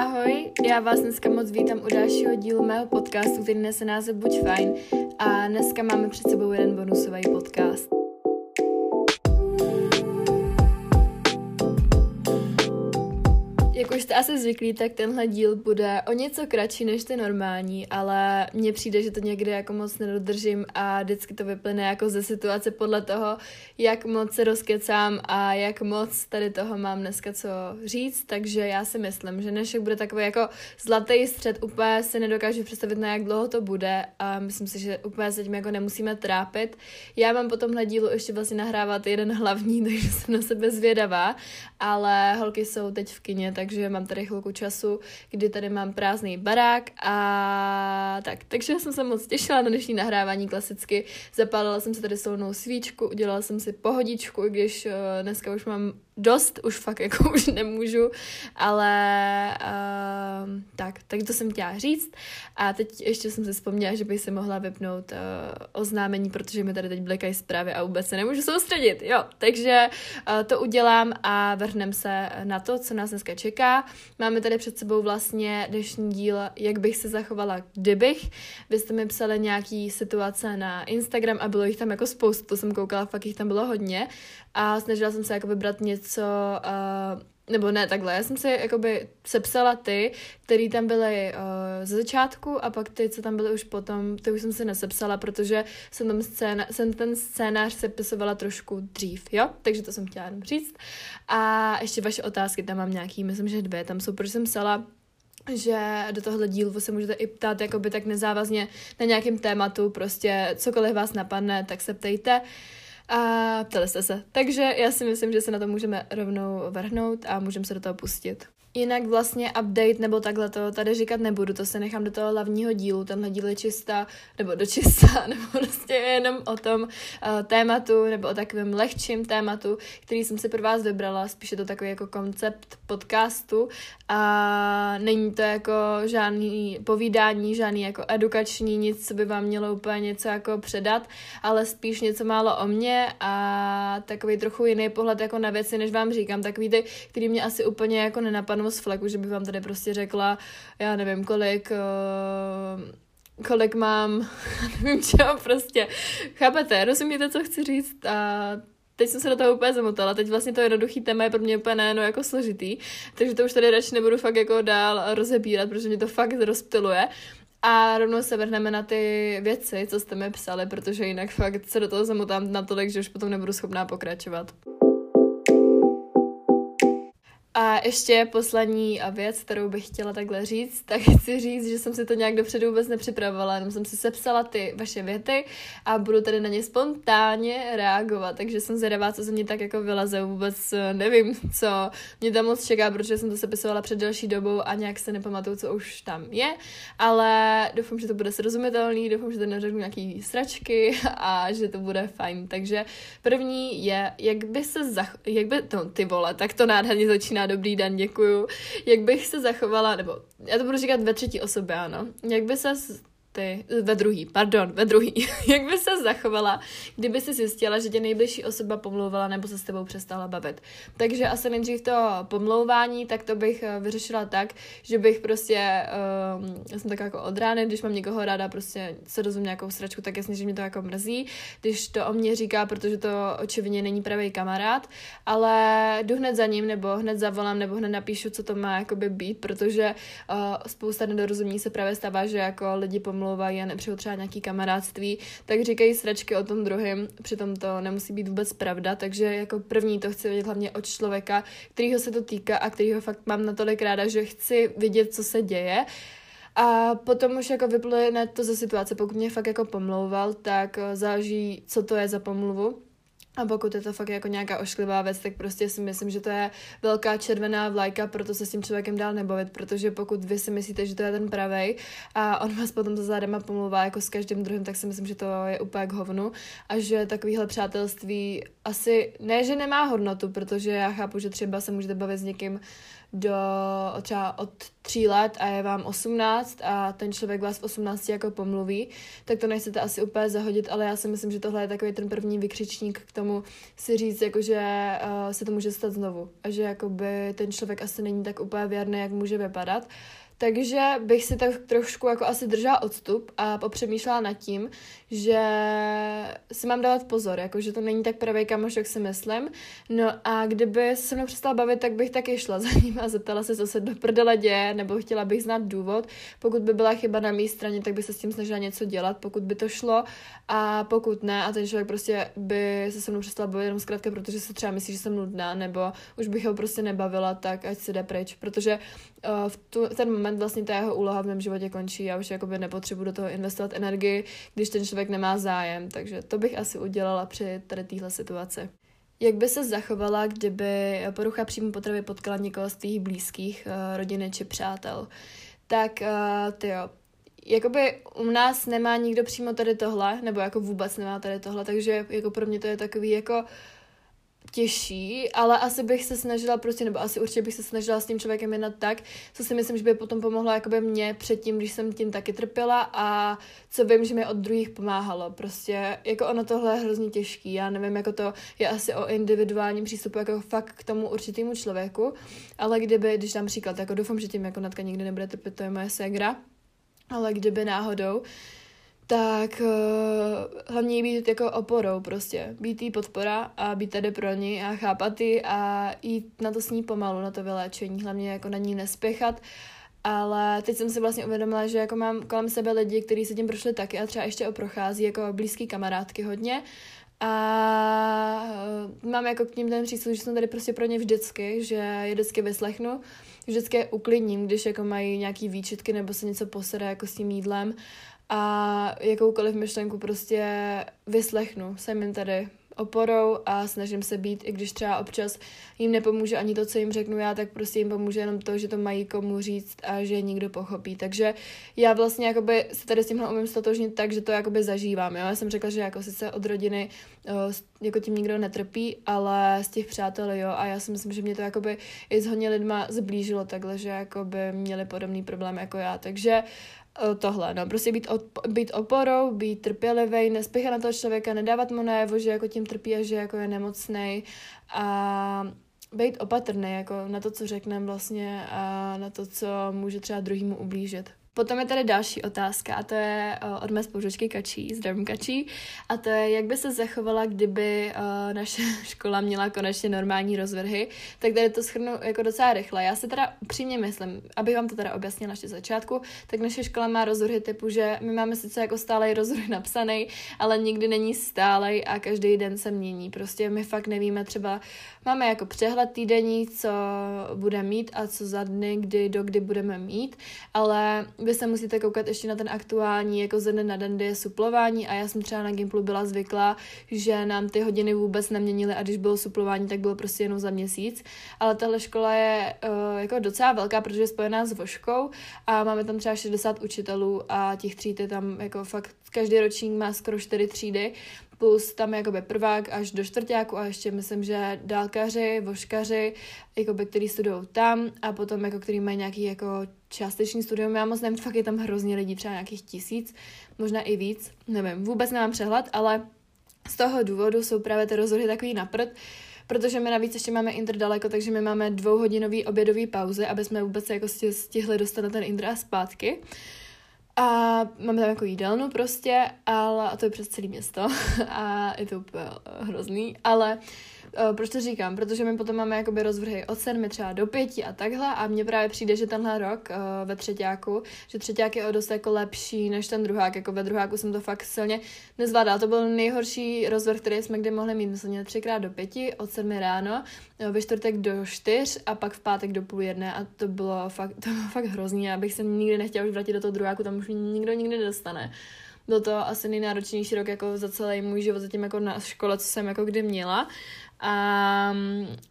Ahoj, já vás dneska moc vítám u dalšího dílu mého podcastu, který nese název Buď fajn a dneska máme před sebou jeden bonusový podcast. Už jste asi zvyklí, tak tenhle díl bude o něco kratší než ty normální, ale mně přijde, že to někdy jako moc nedodržím a vždycky to vyplyne jako ze situace podle toho, jak moc se rozkecám a jak moc tady toho mám dneska co říct, takže já si myslím, že dnešek bude takový jako zlatý střed, úplně si nedokážu představit, na jak dlouho to bude a myslím si, že úplně se tím jako nemusíme trápit. Já mám po tomhle dílu ještě vlastně nahrávat jeden hlavní, takže jsem na sebe zvědavá, ale holky jsou teď v kině, takže takže mám tady chvilku času, kdy tady mám prázdný barák a tak. Takže jsem se moc těšila na dnešní nahrávání klasicky. Zapálila jsem si tady solnou svíčku, udělala jsem si pohodičku, když uh, dneska už mám dost, už fakt jako už nemůžu, ale uh, tak, tak to jsem chtěla říct a teď ještě jsem si vzpomněla, že bych si mohla vypnout uh, oznámení, protože mi tady teď blikají zprávy a vůbec se nemůžu soustředit, jo, takže uh, to udělám a vrhneme se na to, co nás dneska čeká. Máme tady před sebou vlastně dnešní díl, jak bych se zachovala, kdybych. Vy jste mi psali nějaký situace na Instagram a bylo jich tam jako spoustu, to jsem koukala, fakt jich tam bylo hodně a snažila jsem se jako vybrat něco, uh, nebo ne takhle, já jsem si jakoby sepsala ty, který tam byly uh, ze začátku a pak ty, co tam byly už potom, ty už jsem si nesepsala, protože jsem, tam scéna, jsem ten scénář sepisovala trošku dřív, jo? Takže to jsem chtěla jenom říct. A ještě vaše otázky, tam mám nějaký, myslím, že dvě, tam jsou, protože jsem psala že do tohohle dílu se můžete i ptát jakoby tak nezávazně na nějakém tématu, prostě cokoliv vás napadne, tak se ptejte. Uh, a ptali jste se. Takže já si myslím, že se na to můžeme rovnou vrhnout a můžeme se do toho pustit. Jinak vlastně update nebo takhle to tady říkat nebudu, to se nechám do toho hlavního dílu, tenhle díl je čistá, nebo do čistá, nebo prostě jenom o tom uh, tématu, nebo o takovém lehčím tématu, který jsem si pro vás vybrala, spíše to takový jako koncept podcastu a není to jako žádný povídání, žádný jako edukační, nic, co by vám mělo úplně něco jako předat, ale spíš něco málo o mně a takový trochu jiný pohled jako na věci, než vám říkám, takový ty, který mě asi úplně jako nenapadnou z fleku, že bych vám tady prostě řekla, já nevím kolik, uh, kolik mám, nevím čeho prostě. Chápete, rozumíte, co chci říct a teď jsem se do toho úplně zamotala, teď vlastně to jednoduchý téma je pro mě úplně nejenom jako složitý, takže to už tady radši nebudu fakt jako dál rozebírat, protože mě to fakt rozptiluje. A rovnou se vrhneme na ty věci, co jste mi psali, protože jinak fakt se do toho zamotám natolik, že už potom nebudu schopná pokračovat. A ještě poslední věc, kterou bych chtěla takhle říct, tak chci říct, že jsem si to nějak dopředu vůbec nepřipravovala, jenom jsem si sepsala ty vaše věty a budu tady na ně spontánně reagovat, takže jsem zvědavá, co se mě tak jako vyleze, vůbec eh, nevím, co mě tam moc čeká, protože jsem to sepisovala před delší dobou a nějak se nepamatuju, co už tam je, ale doufám, že to bude srozumitelný, doufám, že to neřeknu nějaký sračky a že to bude fajn, takže první je, jak by se zach... jak by, no ty vole, tak to nádherně začíná Martina, dobrý den, děkuju. Jak bych se zachovala, nebo já to budu říkat ve třetí osobě, ano. Jak by se ty, ve druhý, pardon, ve druhý, jak by se zachovala, kdyby si zjistila, že tě nejbližší osoba pomlouvala nebo se s tebou přestala bavit. Takže asi nejdřív to pomlouvání, tak to bych eh, vyřešila tak, že bych prostě, um, já jsem tak jako od rány, když mám někoho ráda, prostě se dozvím nějakou sračku, tak jasně, že mě to jako mrzí, když to o mě říká, protože to očividně není pravý kamarád, ale jdu hned za ním, nebo hned zavolám, nebo hned napíšu, co to má jakoby být, protože uh, spousta nedorozumění se právě stává, že jako lidi pomlouvají domlouvají a nepřeju třeba nějaký kamarádství, tak říkají sračky o tom druhém, přitom to nemusí být vůbec pravda, takže jako první to chci vědět hlavně od člověka, kterýho se to týká a kterýho fakt mám natolik ráda, že chci vidět, co se děje. A potom už jako vyplyne to ze situace, pokud mě fakt jako pomlouval, tak záleží, co to je za pomluvu a pokud je to fakt jako nějaká ošklivá věc, tak prostě si myslím, že to je velká červená vlajka, proto se s tím člověkem dál nebavit, protože pokud vy si myslíte, že to je ten pravej a on vás potom za zádema pomluvá jako s každým druhým, tak si myslím, že to je úplně k hovnu. A že takovýhle přátelství asi ne, že nemá hodnotu, protože já chápu, že třeba se můžete bavit s někým, do třeba od tří let a je vám 18 a ten člověk vás v 18 jako pomluví, tak to nechcete asi úplně zahodit, ale já si myslím, že tohle je takový ten první vykřičník k tomu si říct, jako že uh, se to může stát znovu a že jakoby ten člověk asi není tak úplně věrný, jak může vypadat. Takže bych si tak trošku jako asi držela odstup a popřemýšlela nad tím, že si mám dávat pozor, jako že to není tak pravý kamoš, jak si myslím. No a kdyby se mnou přestala bavit, tak bych taky šla za ním a zeptala se, co se do prdele děje, nebo chtěla bych znát důvod. Pokud by byla chyba na mé straně, tak bych se s tím snažila něco dělat, pokud by to šlo. A pokud ne, a ten člověk prostě by se se mnou přestal bavit jenom zkrátka, protože se třeba myslí, že jsem nudná, nebo už bych ho prostě nebavila, tak ať se jde pryč. Protože v tu, ten moment vlastně ta jeho úloha v mém životě končí. Já už jakoby nepotřebuji do toho investovat energii, když ten člověk nemá zájem. Takže to bych asi udělala při tady téhle situaci. Jak by se zachovala, kdyby porucha příjmu potravy potkala někoho z těch blízkých, uh, rodiny či přátel? Tak uh, ty jo, jakoby u nás nemá nikdo přímo tady tohle, nebo jako vůbec nemá tady tohle, takže jako pro mě to je takový jako těžší, ale asi bych se snažila prostě, nebo asi určitě bych se snažila s tím člověkem jednat tak, co si myslím, že by potom pomohlo jakoby mě předtím, když jsem tím taky trpěla a co vím, že mi od druhých pomáhalo. Prostě jako ono tohle je hrozně těžký, já nevím, jako to je asi o individuálním přístupu jako fakt k tomu určitému člověku, ale kdyby, když dám příklad, jako doufám, že tím jako Natka nikdy nebude trpět, to je moje ségra, ale kdyby náhodou, tak uh, hlavně být jako oporou prostě, být jí podpora a být tady pro ní a chápat ji a jít na to s ní pomalu, na to vyléčení, hlavně jako na ní nespěchat, ale teď jsem si vlastně uvědomila, že jako mám kolem sebe lidi, kteří se tím prošli taky a třeba ještě o prochází jako blízký kamarádky hodně. A uh, mám jako k ním ten přístup, že jsem tady prostě pro ně vždycky, že je vždycky vyslechnu, vždycky je uklidním, když jako mají nějaký výčitky nebo se něco posede jako s tím jídlem a jakoukoliv myšlenku prostě vyslechnu. Jsem jim tady oporou a snažím se být, i když třeba občas jim nepomůže ani to, co jim řeknu já, tak prostě jim pomůže jenom to, že to mají komu říct a že nikdo pochopí. Takže já vlastně jakoby se tady s tímhle umím stotožnit tak, že to jakoby zažívám. Jo? Já jsem řekla, že jako sice od rodiny jako tím nikdo netrpí, ale z těch přátel jo a já si myslím, že mě to jakoby i s hodně lidma zblížilo takhle, že jakoby měli podobný problém jako já. Takže tohle, no, prostě být, od, být oporou, být trpělivý, nespěchat na toho člověka, nedávat mu najevo, že jako tím trpí a že jako je nemocný a být opatrný jako na to, co řekneme vlastně a na to, co může třeba druhýmu ublížit. Potom je tady další otázka a to je uh, od mé spolužečky Kačí, zdravím Kačí, a to je, jak by se zachovala, kdyby uh, naše škola měla konečně normální rozvrhy, tak tady to schrnu jako docela rychle. Já si teda přímě myslím, abych vám to teda objasnila ještě začátku, tak naše škola má rozvrhy typu, že my máme sice jako stále rozvrh napsaný, ale nikdy není stálej a každý den se mění. Prostě my fakt nevíme třeba, máme jako přehled týdenní, co bude mít a co za dny, kdy do kdy budeme mít, ale vy se musíte koukat ještě na ten aktuální, jako ze dne na den, kdy je suplování a já jsem třeba na Gimplu byla zvyklá, že nám ty hodiny vůbec neměnily a když bylo suplování, tak bylo prostě jenom za měsíc. Ale tahle škola je uh, jako docela velká, protože je spojená s voškou a máme tam třeba 60 učitelů a těch tříd je tam jako fakt, každý ročník má skoro 4 třídy, plus tam jakoby prvák až do čtvrtáku a ještě myslím, že dálkaři, voškaři, jakoby, který studují tam a potom jako který mají nějaký jako částečný studium, já moc nevím, fakt je tam hrozně lidí, třeba nějakých tisíc, možná i víc, nevím, vůbec nemám přehled, ale z toho důvodu jsou právě ty rozhory takový naprd, protože my navíc ještě máme Inter daleko, takže my máme dvouhodinový obědový pauzy, aby jsme vůbec jako stihli dostat na ten Inter a zpátky. A máme tam jako jídelnu prostě, ale a to je přes celé město. A je to úplně hrozný, ale proč to říkám? Protože my potom máme jakoby rozvrhy od sedmi třeba do pěti a takhle a mně právě přijde, že tenhle rok uh, ve třetíku, že třetíák je o dost jako lepší než ten druhák, jako ve druháku jsem to fakt silně nezvládala. To byl nejhorší rozvrh, který jsme kdy mohli mít, myslím, třikrát do pěti, od sedmi ráno, uh, ve čtvrtek do čtyř a pak v pátek do půl jedné. A to bylo fakt, to bylo fakt hrozný, já bych se nikdy nechtěla už vrátit do toho druháku, tam už mě nikdo nikdy nedostane. Byl to asi nejnáročnější rok jako za celý můj život, zatím jako na škole, co jsem jako kdy měla A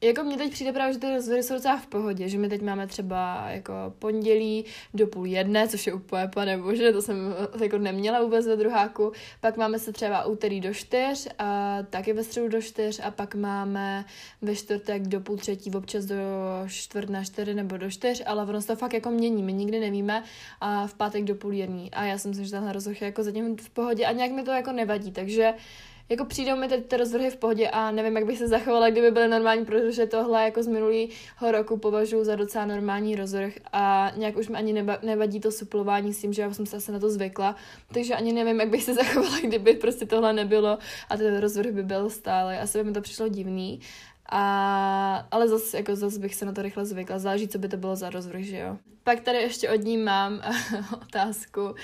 jako mně teď přijde právě, že ty rozhovory jsou docela v pohodě, že my teď máme třeba jako pondělí do půl jedné, což je úplně pane bože, to jsem jako neměla vůbec ve druháku. Pak máme se třeba úterý do čtyř, a taky ve středu do čtyř a pak máme ve čtvrtek do půl třetí, občas do čtvrt na čtyři nebo do čtyř, ale ono se to fakt jako mění, my nikdy nevíme a v pátek do půl jedný. A já jsem si, že tenhle rozhovor je jako zatím v pohodě a nějak mi to jako nevadí, takže jako přijdou mi teď ty rozvrhy v pohodě a nevím, jak bych se zachovala, kdyby byly normální, protože tohle jako z minulého roku považuji za docela normální rozvrh a nějak už mi ani nevadí to suplování s tím, že já jsem se asi na to zvykla, takže ani nevím, jak bych se zachovala, kdyby prostě tohle nebylo a ten rozvrh by byl stále. Asi by mi to přišlo divný. A, ale zase jako zas bych se na to rychle zvykla. Záleží, co by to bylo za rozvrh, že jo. Pak tady ještě od ní mám otázku,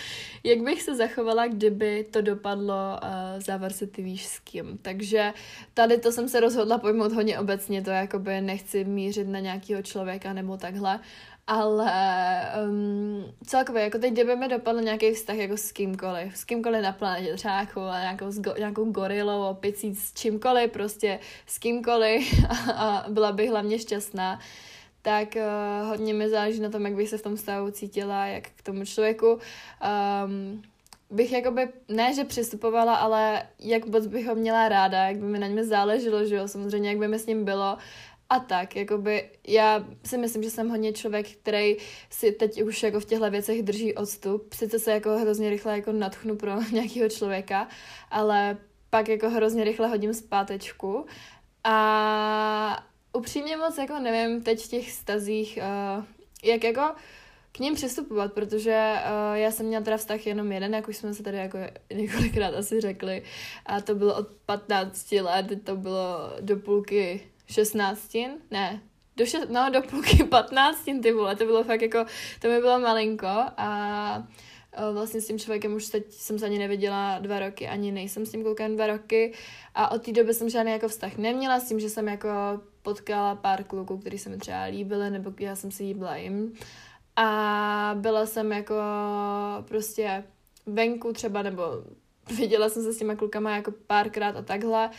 jak bych se zachovala, kdyby to dopadlo uh, za varsity víš s kým. Takže tady to jsem se rozhodla pojmout hodně obecně, to jakoby nechci mířit na nějakého člověka nebo takhle, ale um, celkově, jako teď, kdyby dopadl nějaký vztah jako s kýmkoliv, s kýmkoliv na planetě, třeba jako nějakou, go, nějakou gorilou, opicí, s čímkoliv, prostě s kýmkoliv a, a byla bych hlavně šťastná, tak uh, hodně mi záleží na tom, jak bych se v tom stavu cítila, jak k tomu člověku. Um, bych jakoby, ne, že přistupovala, ale jak moc bych ho měla ráda, jak by mi na něm záleželo, že jo, samozřejmě, jak by mi s ním bylo a tak, jakoby já si myslím, že jsem hodně člověk, který si teď už jako v těchto věcech drží odstup. Sice se jako hrozně rychle jako natchnu pro nějakého člověka, ale pak jako hrozně rychle hodím zpátečku. A upřímně moc jako nevím teď v těch stazích, uh, jak jako k ním přistupovat, protože uh, já jsem měla teda vztah jenom jeden, jak už jsme se tady jako několikrát asi řekli, a to bylo od 15 let, to bylo do půlky 16, ne, do, šest, no, do půlky 15, ty vole, to bylo fakt jako, to mi bylo malinko a vlastně s tím člověkem už teď jsem se ani neviděla dva roky, ani nejsem s tím klukem dva roky a od té doby jsem žádný jako vztah neměla s tím, že jsem jako potkala pár kluků, který se mi třeba líbily, nebo já jsem si líbila jim. A byla jsem jako prostě venku třeba, nebo viděla jsem se s těma klukama jako párkrát a takhle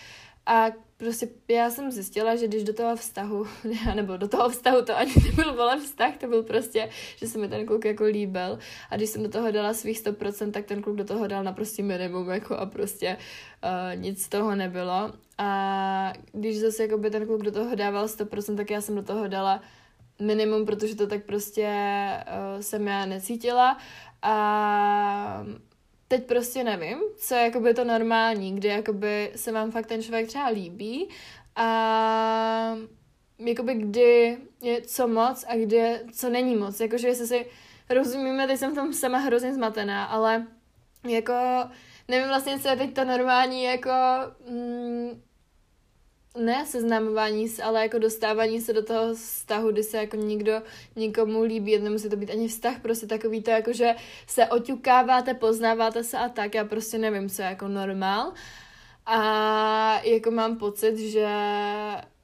a prostě já jsem zjistila, že když do toho vztahu, nebo do toho vztahu to ani nebyl vole vztah, to byl prostě, že se mi ten kluk jako líbil. A když jsem do toho dala svých 100%, tak ten kluk do toho dal naprosto minimum jako a prostě uh, nic z toho nebylo. A když zase jako by ten kluk do toho dával 100%, tak já jsem do toho dala minimum, protože to tak prostě uh, jsem já necítila. A teď prostě nevím, co je jakoby to normální, kdy jakoby se vám fakt ten člověk třeba líbí a jakoby kdy je co moc a kdy je co není moc. Jakože jestli si rozumíme, teď jsem v tom sama hrozně zmatená, ale jako nevím vlastně, co je teď to normální, jako mm, ne seznamování se, ale jako dostávání se do toho vztahu, kdy se jako někdo nikomu líbí, nemusí to být ani vztah, prostě takový to jako, že se oťukáváte, poznáváte se a tak, já prostě nevím, co je jako normál. A jako mám pocit, že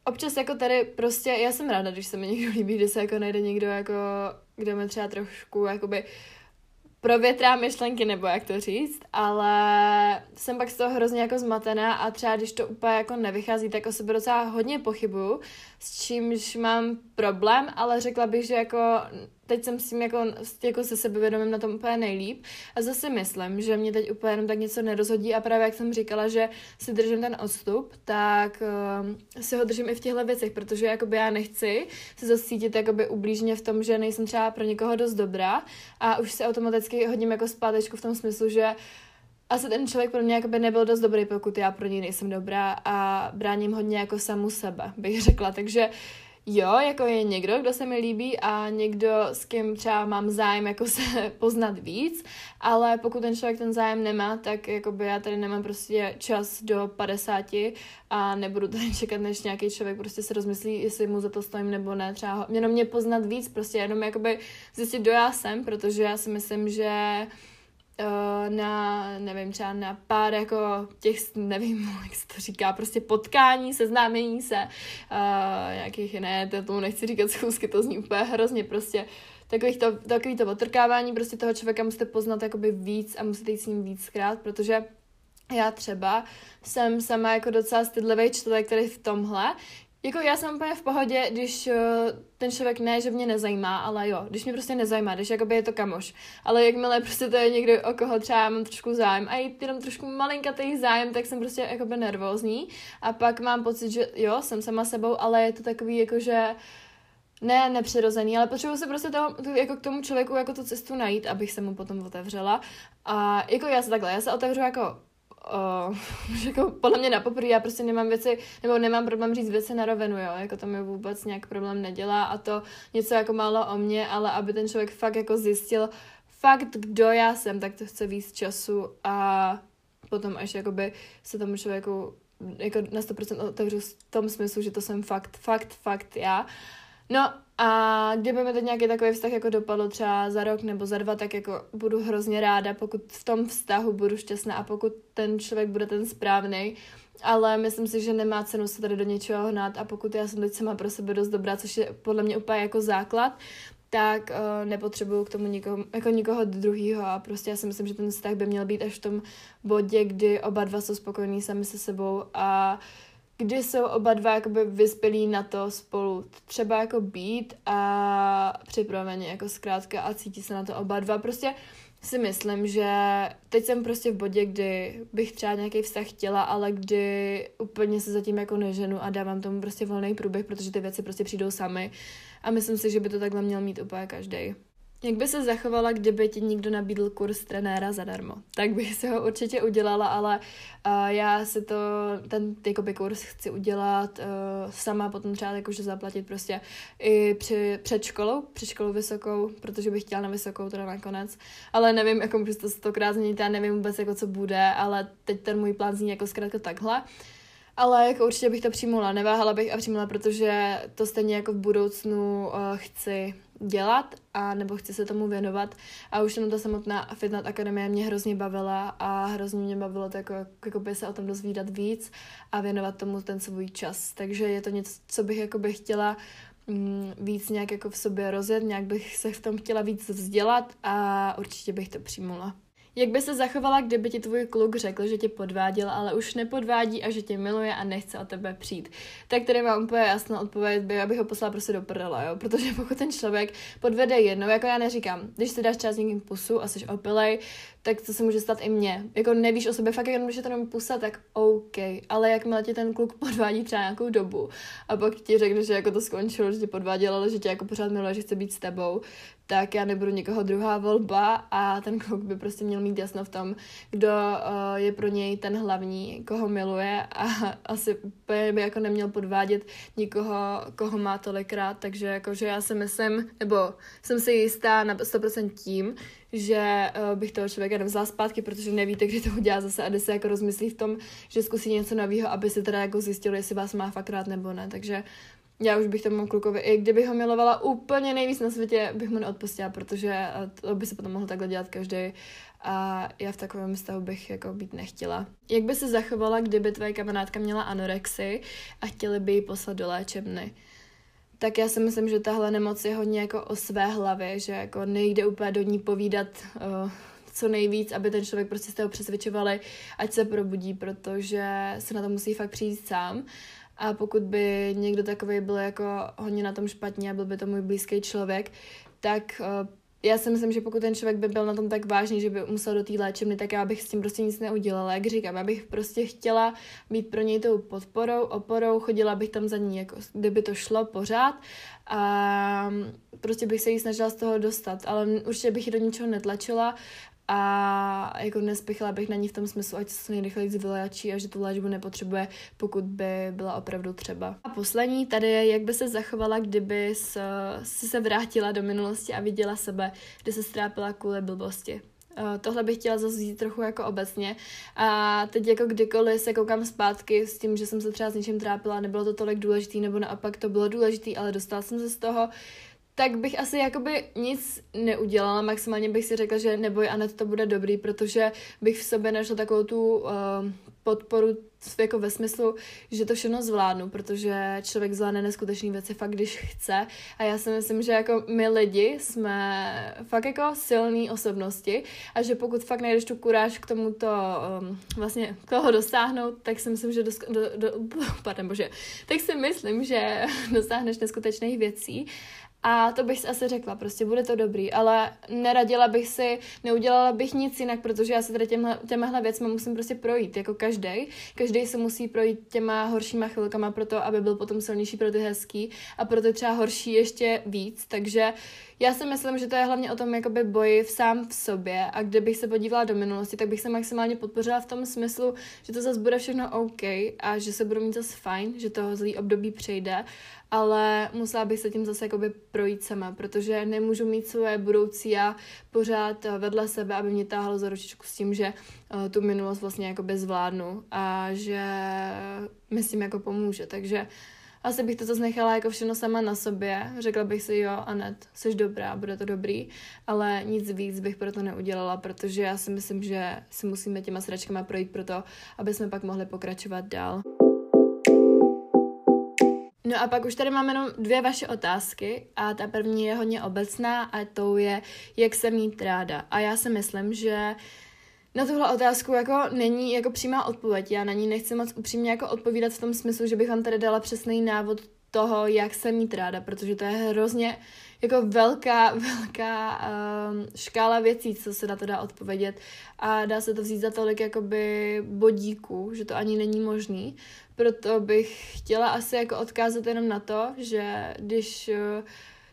občas jako tady prostě, já jsem ráda, když se mi někdo líbí, když se jako najde někdo jako, kdo mi třeba trošku jakoby provětrá myšlenky, nebo jak to říct, ale jsem pak z toho hrozně jako zmatená a třeba když to úplně jako nevychází, tak o sebe docela hodně pochybuju, s čímž mám problém, ale řekla bych, že jako teď jsem s tím jako, jako se sebevědomím na tom úplně nejlíp. A zase myslím, že mě teď úplně jenom tak něco nerozhodí. A právě jak jsem říkala, že si držím ten odstup, tak uh, si ho držím i v těchto věcech, protože jakoby já nechci se zase cítit jakoby ublížně v tom, že nejsem třeba pro někoho dost dobrá. A už se automaticky hodím jako zpátečku v tom smyslu, že asi ten člověk pro mě jakoby nebyl dost dobrý, pokud já pro něj nejsem dobrá a bráním hodně jako samu sebe, bych řekla. Takže jo, jako je někdo, kdo se mi líbí a někdo, s kým třeba mám zájem jako se poznat víc, ale pokud ten člověk ten zájem nemá, tak jakoby já tady nemám prostě čas do 50 a nebudu tady čekat, než nějaký člověk prostě se rozmyslí, jestli mu za to stojím nebo ne, třeba jenom mě poznat víc, prostě jenom jakoby zjistit, kdo já jsem, protože já si myslím, že na, nevím, třeba na pár jako těch, nevím, jak se to říká, prostě potkání, seznámení se, uh, nějakých, ne, to tomu nechci říkat schůzky, to zní úplně hrozně, prostě takový to, takový to otrkávání prostě toho člověka musíte poznat jakoby víc a musíte jít s ním víckrát, protože já třeba jsem sama jako docela stydlivý člověk, který v tomhle, jako já jsem úplně v pohodě, když uh, ten člověk ne, že mě nezajímá, ale jo, když mě prostě nezajímá, když jakoby je to kamoš. Ale jakmile prostě to je někdo, o koho třeba mám trošku zájem a je jenom trošku malinkatý zájem, tak jsem prostě jakoby nervózní. A pak mám pocit, že jo, jsem sama sebou, ale je to takový jako, že ne nepřirozený, ale potřebuji se prostě toho, jako k tomu člověku jako tu cestu najít, abych se mu potom otevřela. A jako já se takhle, já se otevřu jako uh, jako podle mě na poprvé já prostě nemám věci, nebo nemám problém říct věci na rovenu, jo, jako to mi vůbec nějak problém nedělá a to něco jako málo o mě, ale aby ten člověk fakt jako zjistil fakt, kdo já jsem, tak to chce víc času a potom až jakoby se tomu člověku jako na 100% otevřu v tom smyslu, že to jsem fakt, fakt, fakt já. No a kdyby mi teď nějaký takový vztah jako dopadl třeba za rok nebo za dva, tak jako budu hrozně ráda, pokud v tom vztahu budu šťastná a pokud ten člověk bude ten správný. Ale myslím si, že nemá cenu se tady do něčeho hnát a pokud já jsem teď sama pro sebe dost dobrá, což je podle mě úplně jako základ, tak uh, nepotřebuju k tomu nikoho, jako nikoho druhého a prostě já si myslím, že ten vztah by měl být až v tom bodě, kdy oba dva jsou spokojení sami se sebou a kdy jsou oba dva jakoby vyspělí na to spolu třeba jako být a připraveni jako zkrátka a cítí se na to oba dva. Prostě si myslím, že teď jsem prostě v bodě, kdy bych třeba nějaký vztah chtěla, ale kdy úplně se zatím jako neženu a dávám tomu prostě volný průběh, protože ty věci prostě přijdou sami a myslím si, že by to takhle měl mít úplně každý. Jak by se zachovala, kdyby ti někdo nabídl kurz trenéra zadarmo? Tak bych se ho určitě udělala, ale uh, já si to, ten jakoby kurz chci udělat uh, sama, potom třeba jakože zaplatit prostě i při, před školou, před školou vysokou, protože bych chtěla na vysokou teda nakonec, ale nevím, jako můžu to stokrát změnit, já nevím vůbec, jako co bude, ale teď ten můj plán zní jako zkrátka takhle. Ale jako určitě bych to přijmula, neváhala bych a přijmula, protože to stejně jako v budoucnu uh, chci dělat a nebo chci se tomu věnovat a už jenom ta samotná Fitness Akademie mě hrozně bavila a hrozně mě bavilo to jako, jako se o tom dozvídat víc a věnovat tomu ten svůj čas. Takže je to něco, co bych jako by chtěla mm, víc nějak jako v sobě rozjet, nějak bych se v tom chtěla víc vzdělat a určitě bych to přijmula. Jak by se zachovala, kdyby ti tvůj kluk řekl, že tě podváděl, ale už nepodvádí a že tě miluje a nechce o tebe přijít? Tak tady mám úplně jasnou odpověď, by, abych ho poslala prostě do prdela, jo? Protože pokud ten člověk podvede jednou, jako já neříkám, když si dáš třeba s někým pusu a jsi opilej, tak to se může stát i mně. Jako nevíš o sobě, fakt jenom když je to jenom pusa, tak OK. Ale jakmile tě ten kluk podvádí třeba nějakou dobu a pak ti řekne, že jako to skončilo, že tě podváděl, ale že tě jako pořád miluje, že chce být s tebou, tak já nebudu někoho druhá volba a ten kluk by prostě měl mít jasno v tom, kdo uh, je pro něj ten hlavní, koho miluje a asi by jako neměl podvádět nikoho, koho má tolikrát, takže jakože já si myslím, nebo jsem si jistá na 100% tím, že uh, bych toho člověka nevzala zpátky, protože nevíte, kdy to udělá zase a jde se jako rozmyslí v tom, že zkusí něco nového, aby se teda jako zjistilo, jestli vás má fakt rád nebo ne, takže já už bych tomu klukovi, i kdybych ho milovala úplně nejvíc na světě, bych mu neodpustila, protože to by se potom mohl takhle dělat každý a já v takovém stavu bych jako být nechtěla. Jak by se zachovala, kdyby tvoje kamarádka měla anorexii a chtěli by ji poslat do léčebny? tak já si myslím, že tahle nemoc je hodně jako o své hlavě, že jako nejde úplně do ní povídat uh, co nejvíc, aby ten člověk prostě z toho přesvědčovali, ať se probudí, protože se na to musí fakt přijít sám. A pokud by někdo takový byl jako hodně na tom špatně a byl by to můj blízký člověk, tak uh, já si myslím, že pokud ten člověk by byl na tom tak vážný, že by musel do té léčebny, tak já bych s tím prostě nic neudělala. Jak říkám, já bych prostě chtěla být pro něj tou podporou, oporou, chodila bych tam za ní, jako kdyby to šlo pořád a prostě bych se jí snažila z toho dostat, ale určitě bych ji do ničeho netlačila a jako nespěchala bych na ní v tom smyslu, ať se nejrychleji vyléčí a že tu léčbu nepotřebuje, pokud by byla opravdu třeba. A poslední tady je, jak by se zachovala, kdyby si se vrátila do minulosti a viděla sebe, kde se strápila kvůli blbosti. Uh, tohle bych chtěla zase trochu jako obecně. A teď jako kdykoliv se koukám zpátky s tím, že jsem se třeba s něčím trápila, nebylo to tolik důležitý, nebo naopak to bylo důležitý, ale dostala jsem se z toho, tak bych asi jakoby nic neudělala, maximálně bych si řekla, že neboj, Anet, to bude dobrý, protože bych v sobě našla takovou tu uh, podporu jako ve smyslu, že to všechno zvládnu, protože člověk zvládne neskutečné věci fakt, když chce. A já si myslím, že jako my lidi jsme fakt jako silné osobnosti a že pokud fakt najdeš tu kuráž k tomuto um, vlastně koho dosáhnout, tak si myslím, že dosk- do, do, pardon, bože, tak si myslím, že dosáhneš neskutečných věcí a to bych si asi řekla, prostě bude to dobrý, ale neradila bych si, neudělala bych nic jinak, protože já se tady těmahle věcmi musím prostě projít, jako každý. Každý se musí projít těma horšíma chvilkama pro to, aby byl potom silnější pro ty hezký a pro ty třeba horší ještě víc, takže já si myslím, že to je hlavně o tom jakoby boji v sám v sobě. A kdybych se podívala do minulosti, tak bych se maximálně podpořila v tom smyslu, že to zase bude všechno OK a že se budu mít zase fajn, že toho zlý období přejde ale musela bych se tím zase jakoby projít sama, protože nemůžu mít svoje budoucí a pořád eh, vedle sebe, aby mě táhlo za ručičku s tím, že uh, tu minulost vlastně jakoby zvládnu a že mi s tím jako pomůže, takže asi bych to zase nechala jako všechno sama na sobě. Řekla bych si, jo, Anet, jsi dobrá, bude to dobrý, ale nic víc bych pro to neudělala, protože já si myslím, že si musíme těma sračkama projít pro to, aby jsme pak mohli pokračovat dál. No a pak už tady máme jenom dvě vaše otázky a ta první je hodně obecná a to je, jak se mít ráda. A já si myslím, že na tuhle otázku jako není jako přímá odpověď. Já na ní nechci moc upřímně jako odpovídat v tom smyslu, že bych vám tady dala přesný návod toho, jak se mít ráda, protože to je hrozně jako velká, velká um, škála věcí, co se na to dá odpovědět a dá se to vzít za tolik jakoby bodíků, že to ani není možný. Proto bych chtěla asi jako odkázat jenom na to, že když uh,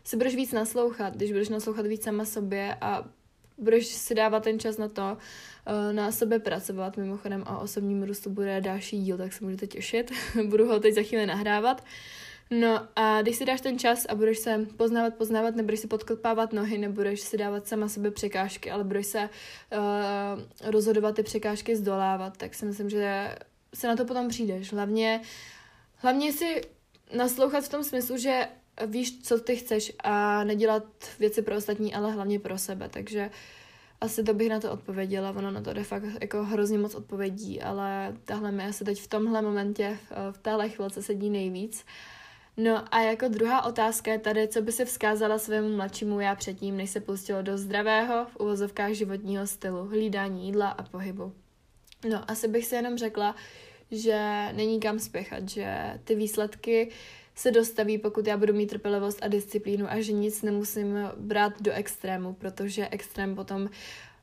si budeš víc naslouchat, když budeš naslouchat víc sama sobě a budeš si dávat ten čas na to, uh, na sebe pracovat. Mimochodem o osobním růstu bude další díl, tak se můžete těšit. Budu ho teď za chvíli nahrávat. No a když si dáš ten čas a budeš se poznávat, poznávat, nebudeš si podkopávat nohy, nebudeš si dávat sama sebe překážky, ale budeš se uh, rozhodovat ty překážky zdolávat, tak si myslím, že se na to potom přijdeš. Hlavně, hlavně si naslouchat v tom smyslu, že víš, co ty chceš a nedělat věci pro ostatní, ale hlavně pro sebe, takže asi to bych na to odpověděla, ono na to de fakt jako hrozně moc odpovědí, ale tahle mi asi teď v tomhle momentě, v téhle chvilce sedí nejvíc. No a jako druhá otázka je tady, co by se vzkázala svému mladšímu já předtím, než se pustilo do zdravého v uvozovkách životního stylu, hlídání jídla a pohybu. No, asi bych si jenom řekla, že není kam spěchat, že ty výsledky se dostaví, pokud já budu mít trpělivost a disciplínu a že nic nemusím brát do extrému, protože extrém potom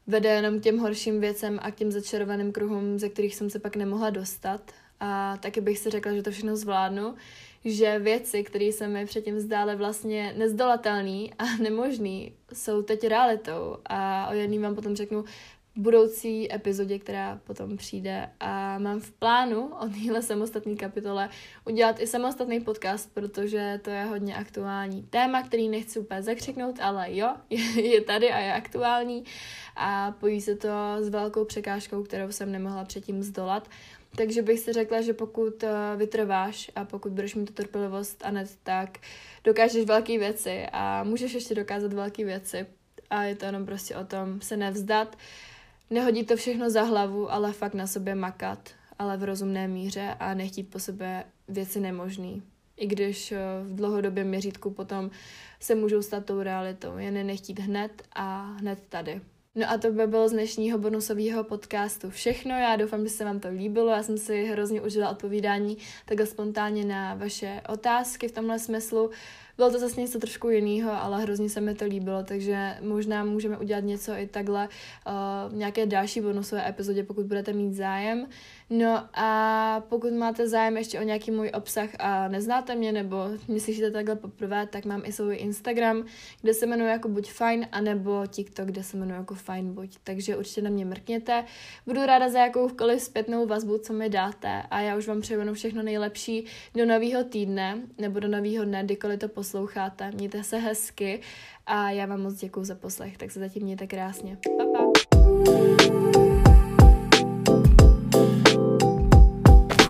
vede jenom k těm horším věcem a k těm začarovaným kruhům, ze kterých jsem se pak nemohla dostat. A taky bych si řekla, že to všechno zvládnu, že věci, které se mi předtím zdály vlastně nezdolatelný a nemožný, jsou teď realitou. A o jedný vám potom řeknu budoucí epizodě, která potom přijde. A mám v plánu o téhle samostatné kapitole udělat i samostatný podcast, protože to je hodně aktuální téma, který nechci úplně zakřiknout, ale jo, je tady a je aktuální a pojí se to s velkou překážkou, kterou jsem nemohla předtím zdolat. Takže bych si řekla, že pokud eh, vytrváš a pokud budeš mít tu trpělivost a net, tak dokážeš velké věci a můžeš ještě dokázat velké věci. A je to jenom prostě o tom se nevzdat, nehodit to všechno za hlavu, ale fakt na sobě makat, ale v rozumné míře a nechtít po sebe věci nemožný. I když eh, v dlouhodobém měřítku potom se můžou stát tou realitou, jen nechtít hned a hned tady. No a to by bylo z dnešního bonusového podcastu všechno. Já doufám, že se vám to líbilo. Já jsem si hrozně užila odpovídání takhle spontánně na vaše otázky v tomhle smyslu. Bylo to zase něco trošku jiného, ale hrozně se mi to líbilo, takže možná můžeme udělat něco i takhle uh, nějaké další bonusové epizodě, pokud budete mít zájem. No a pokud máte zájem ještě o nějaký můj obsah a neznáte mě, nebo mě slyšíte takhle poprvé, tak mám i svůj Instagram, kde se jmenuji jako buď fajn, anebo TikTok, kde se jmenuji jako fajn buď. Takže určitě na mě mrkněte. Budu ráda za jakoukoliv zpětnou vazbu, co mi dáte a já už vám přeju všechno nejlepší do nového týdne nebo do nového dne, kdykoliv to posloucháte. Mějte se hezky a já vám moc děkuji za poslech, tak se zatím mějte krásně. Pa, pa.